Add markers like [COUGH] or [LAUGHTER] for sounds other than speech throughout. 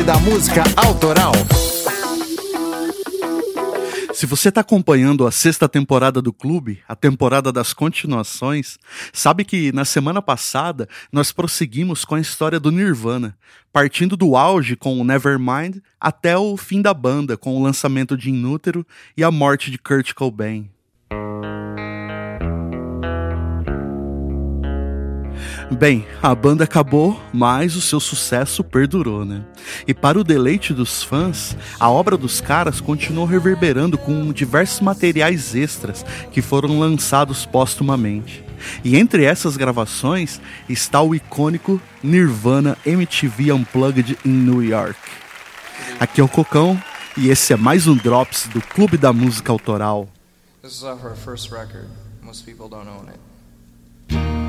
Clube da Música Autoral. Se você está acompanhando a sexta temporada do clube, a temporada das continuações, sabe que na semana passada nós prosseguimos com a história do Nirvana, partindo do auge com o Nevermind até o fim da banda com o lançamento de Inútero e a morte de Kurt Cobain. Bem, a banda acabou, mas o seu sucesso perdurou, né? E para o deleite dos fãs, a obra dos caras continuou reverberando com diversos materiais extras que foram lançados póstumamente. E entre essas gravações está o icônico Nirvana MTV Unplugged in New York. Aqui é o Cocão e esse é mais um Drops do Clube da Música Autoral. This is our first record. Most people don't own it.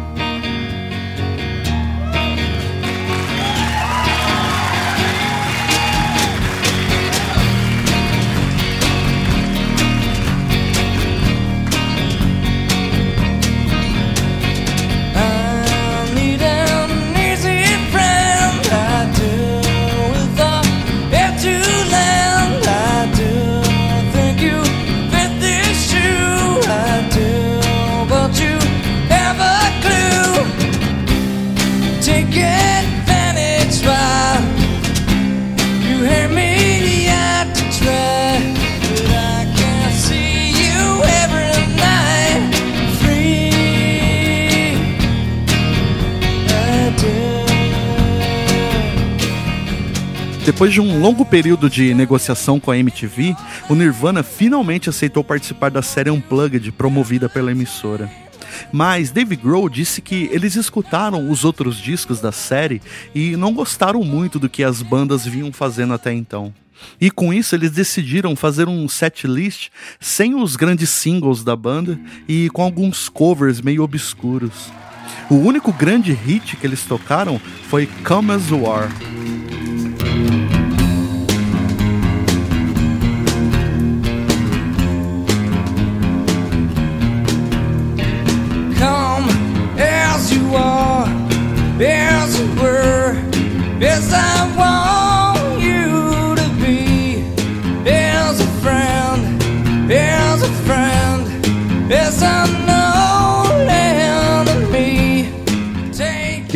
Depois de um longo período de negociação com a MTV, o Nirvana finalmente aceitou participar da série Unplugged promovida pela emissora. Mas Dave Grohl disse que eles escutaram os outros discos da série e não gostaram muito do que as bandas vinham fazendo até então. E com isso eles decidiram fazer um set list sem os grandes singles da banda e com alguns covers meio obscuros. O único grande hit que eles tocaram foi Come As You Are.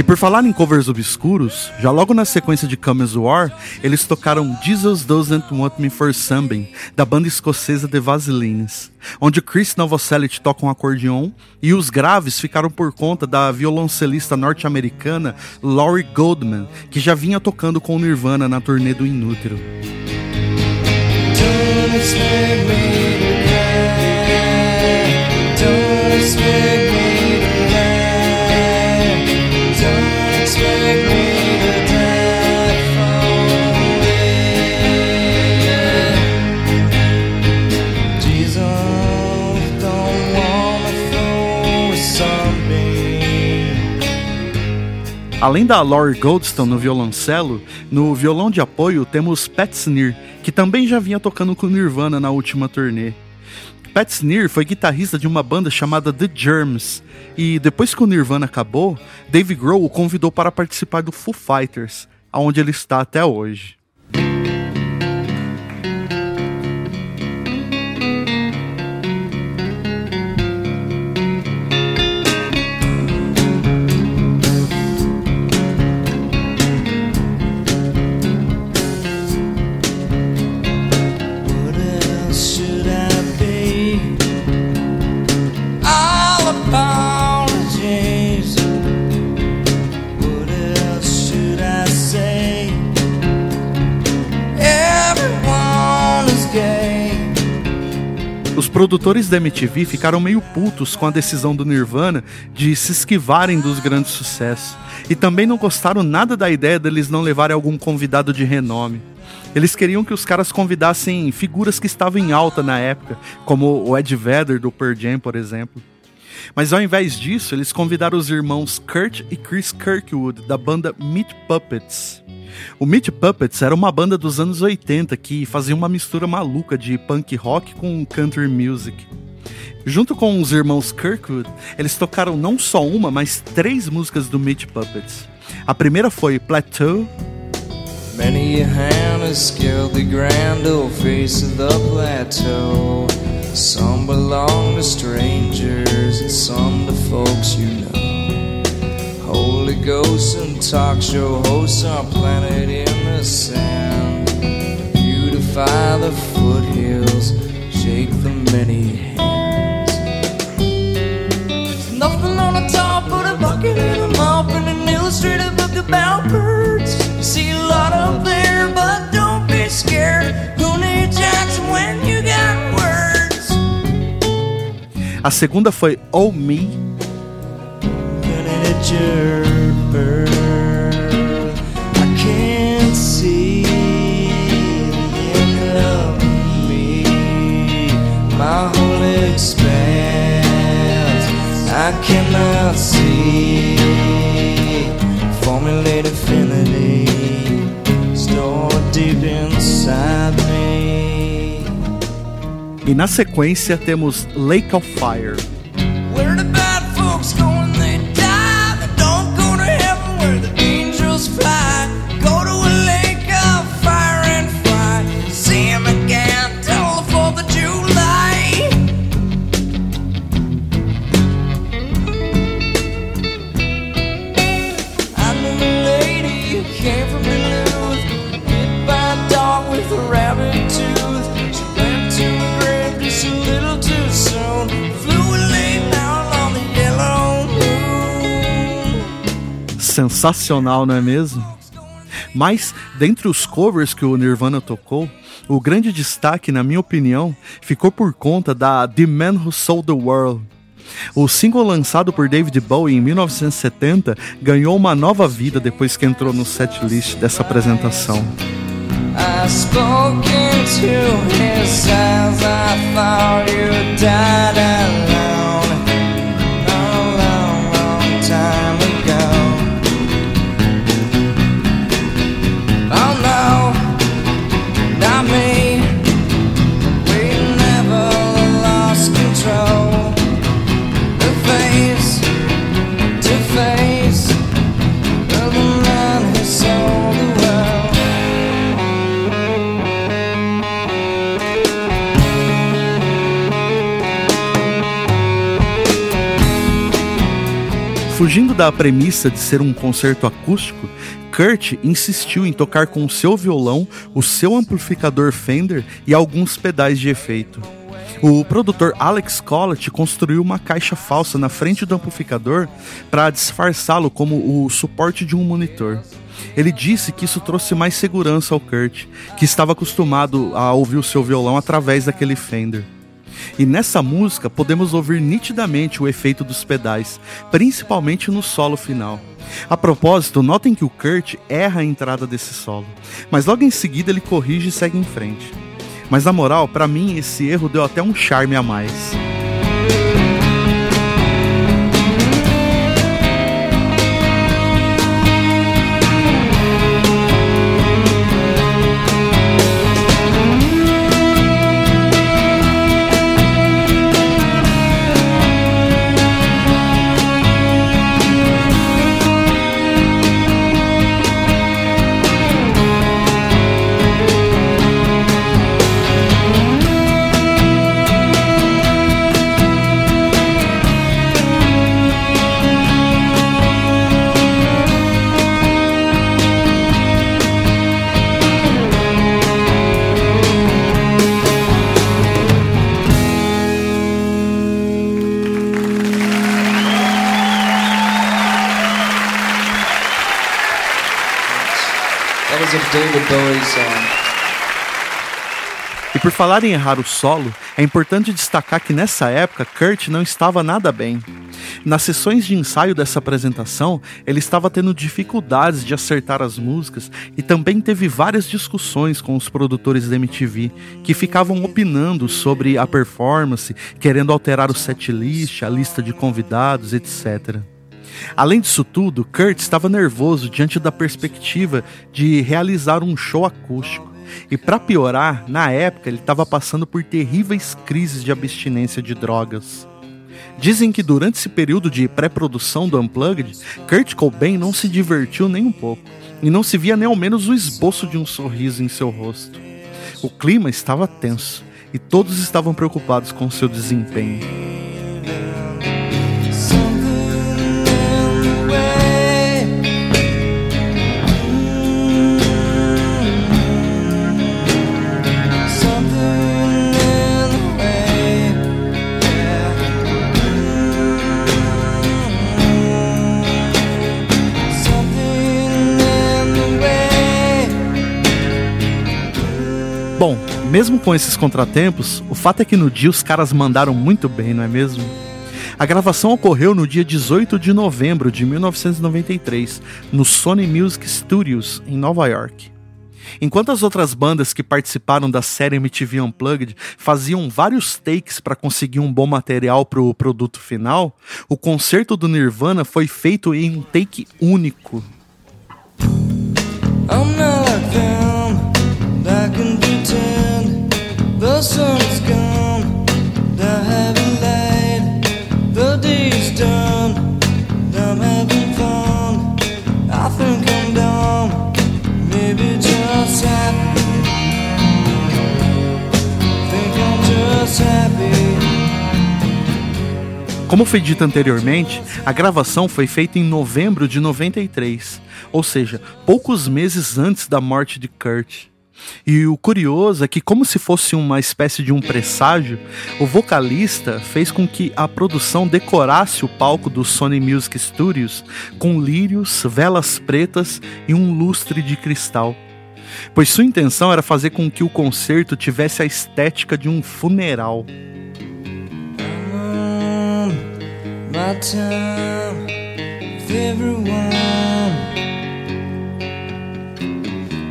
Por falar em covers obscuros, já logo na sequência de Come As War, eles tocaram Jesus Doesn't Want Me For Something, da banda escocesa The Vaselines, onde Chris Novoselic toca um acordeon e os graves ficaram por conta da violoncelista norte-americana Laurie Goldman, que já vinha tocando com Nirvana na turnê do Inútero. Don't Além da Laurie Goldstone no violoncelo, no violão de apoio temos Pat Sneer, que também já vinha tocando com Nirvana na última turnê. Pat Sneer foi guitarrista de uma banda chamada The Germs, e depois que o Nirvana acabou, Dave Grohl o convidou para participar do Foo Fighters, aonde ele está até hoje. Produtores da MTV ficaram meio putos com a decisão do Nirvana de se esquivarem dos grandes sucessos. E também não gostaram nada da ideia deles não levarem algum convidado de renome. Eles queriam que os caras convidassem figuras que estavam em alta na época, como o Ed Vedder do Pearl Jam, por exemplo. Mas ao invés disso, eles convidaram os irmãos Kurt e Chris Kirkwood da banda Meat Puppets. O Meat Puppets era uma banda dos anos 80 que fazia uma mistura maluca de punk rock com country music. Junto com os irmãos Kirkwood, eles tocaram não só uma, mas três músicas do Meat Puppets. A primeira foi Plateau, Many a hand has scaled the grand old face of the plateau. Some belong to strangers and some to folks you know. Holy ghosts and talk show hosts are planted in the sand. Beautify the foothills, shake the many hands. There's nothing on the top of the bucket and a mop and an illustrated book about birds. You see a lot up there, but don't be scared. Who needs Jackson when you got words? A segunda foi Oh Me, Looking at your bird, I can't see the end of me. My whole expanse, I cannot see. Formulate infinity, stored deep inside me. e na sequência temos Lake of Fire. Where the bad folks go Sensacional, não é mesmo? Mas, dentre os covers que o Nirvana tocou, o grande destaque, na minha opinião, ficou por conta da The Man Who Sold the World. O single lançado por David Bowie em 1970 ganhou uma nova vida depois que entrou no setlist dessa apresentação. I Fugindo da premissa de ser um concerto acústico, Kurt insistiu em tocar com o seu violão, o seu amplificador Fender e alguns pedais de efeito. O produtor Alex Collett construiu uma caixa falsa na frente do amplificador para disfarçá-lo como o suporte de um monitor. Ele disse que isso trouxe mais segurança ao Kurt, que estava acostumado a ouvir o seu violão através daquele Fender. E nessa música podemos ouvir nitidamente o efeito dos pedais, principalmente no solo final. A propósito, notem que o Kurt erra a entrada desse solo, mas logo em seguida ele corrige e segue em frente. Mas na moral, pra mim esse erro deu até um charme a mais. A David Bowie song. E por falar em errar o solo, é importante destacar que nessa época Kurt não estava nada bem. Nas sessões de ensaio dessa apresentação, ele estava tendo dificuldades de acertar as músicas e também teve várias discussões com os produtores da MTV, que ficavam opinando sobre a performance, querendo alterar o setlist, a lista de convidados, etc. Além disso tudo, Kurt estava nervoso diante da perspectiva de realizar um show acústico. E para piorar, na época ele estava passando por terríveis crises de abstinência de drogas. Dizem que durante esse período de pré-produção do Unplugged, Kurt Cobain não se divertiu nem um pouco, e não se via nem ao menos o esboço de um sorriso em seu rosto. O clima estava tenso, e todos estavam preocupados com seu desempenho. Bom, mesmo com esses contratempos, o fato é que no dia os caras mandaram muito bem, não é mesmo? A gravação ocorreu no dia 18 de novembro de 1993, no Sony Music Studios, em Nova York. Enquanto as outras bandas que participaram da série MTV Unplugged faziam vários takes para conseguir um bom material para o produto final, o concerto do Nirvana foi feito em um take único. I'm Como foi dito anteriormente, a gravação foi feita em novembro de 93, ou seja, poucos meses antes da morte de Kurt. E o curioso é que, como se fosse uma espécie de um presságio, o vocalista fez com que a produção decorasse o palco do Sony Music Studios com lírios, velas pretas e um lustre de cristal. Pois sua intenção era fazer com que o concerto tivesse a estética de um funeral. my time with everyone.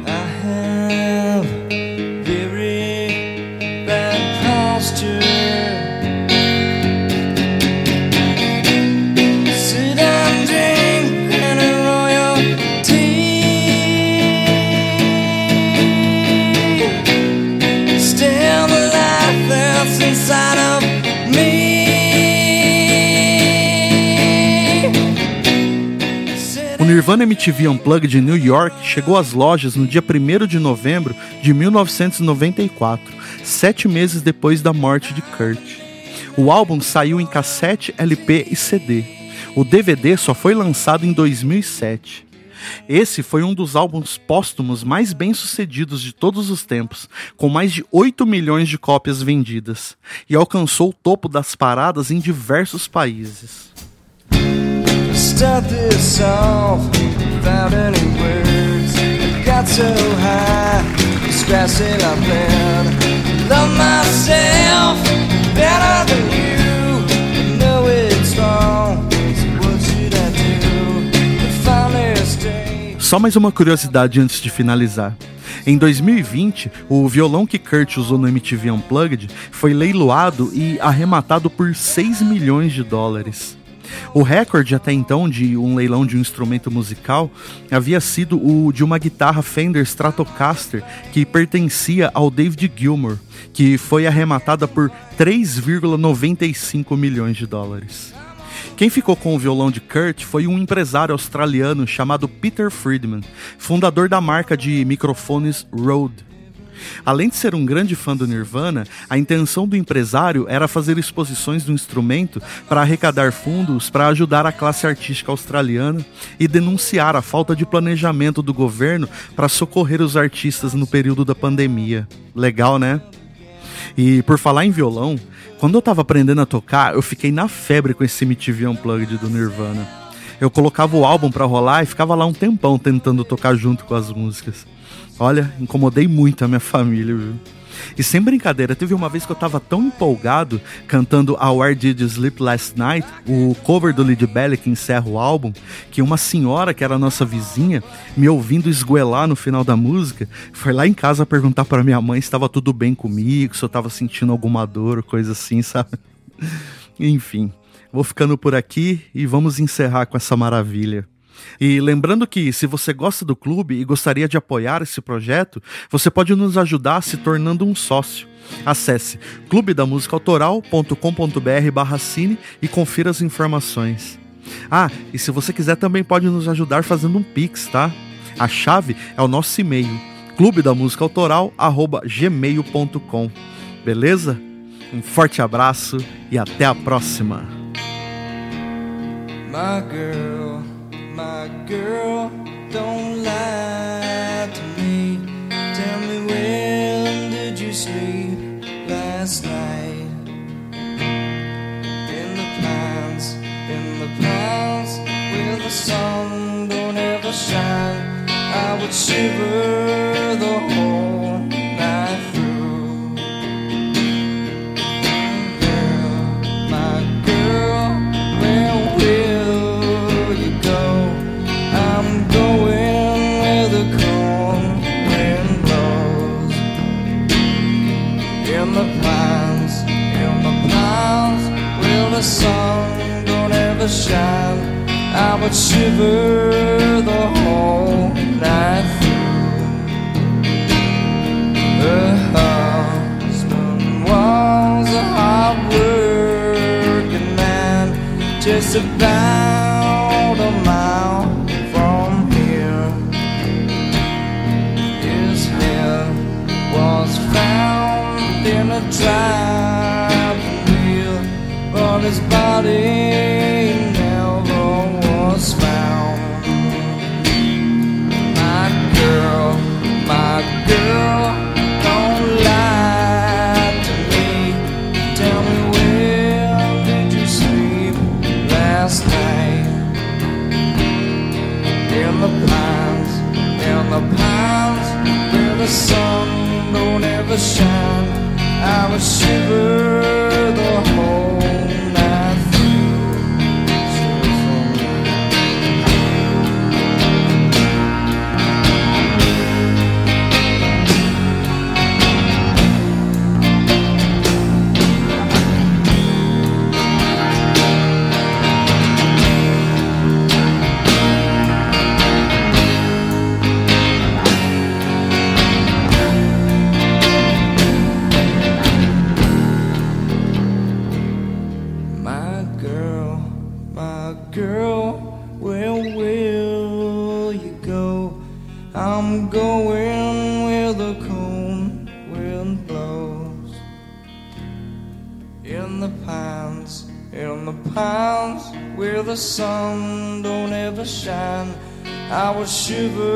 I have very bad posture Nirvana MTV Unplugged de New York chegou às lojas no dia 1 de novembro de 1994, sete meses depois da morte de Kurt. O álbum saiu em cassete, LP e CD. O DVD só foi lançado em 2007. Esse foi um dos álbuns póstumos mais bem-sucedidos de todos os tempos, com mais de 8 milhões de cópias vendidas, e alcançou o topo das paradas em diversos países. This off without any words. Got so high, scratching up. Love myself better than you. Know it's wrong. Só mais uma curiosidade antes de finalizar. Em 2020, o violão que Kurt usou no MTV Unplugged foi leiloado e arrematado por 6 milhões de dólares. O recorde até então de um leilão de um instrumento musical havia sido o de uma guitarra Fender Stratocaster que pertencia ao David Gilmour, que foi arrematada por 3,95 milhões de dólares. Quem ficou com o violão de Kurt foi um empresário australiano chamado Peter Friedman, fundador da marca de microfones Rode. Além de ser um grande fã do Nirvana, a intenção do empresário era fazer exposições do instrumento para arrecadar fundos para ajudar a classe artística australiana e denunciar a falta de planejamento do governo para socorrer os artistas no período da pandemia. Legal, né? E por falar em violão, quando eu tava aprendendo a tocar, eu fiquei na febre com esse MTV Unplugged do Nirvana. Eu colocava o álbum para rolar e ficava lá um tempão tentando tocar junto com as músicas. Olha, incomodei muito a minha família, viu? E sem brincadeira, teve uma vez que eu tava tão empolgado cantando A Where Did You Sleep Last Night, o cover do Lady Belly que encerra o álbum, que uma senhora que era nossa vizinha, me ouvindo esgoelar no final da música, foi lá em casa perguntar para minha mãe se estava tudo bem comigo, se eu tava sentindo alguma dor, coisa assim, sabe? [LAUGHS] Enfim, vou ficando por aqui e vamos encerrar com essa maravilha. E lembrando que, se você gosta do clube e gostaria de apoiar esse projeto, você pode nos ajudar se tornando um sócio. Acesse clubedamusicaautoral.com.br barra cine e confira as informações. Ah, e se você quiser também pode nos ajudar fazendo um Pix, tá? A chave é o nosso e-mail, clubedamusicaautoral.gmail.com Beleza? Um forte abraço e até a próxima! My girl, my girl, don't lie to me. Tell me when did you sleep last night? In the pines, in the pines, where the sun don't ever shine, I would shiver shine, I would shiver the whole night through. Her husband was a hard working man, just about shiver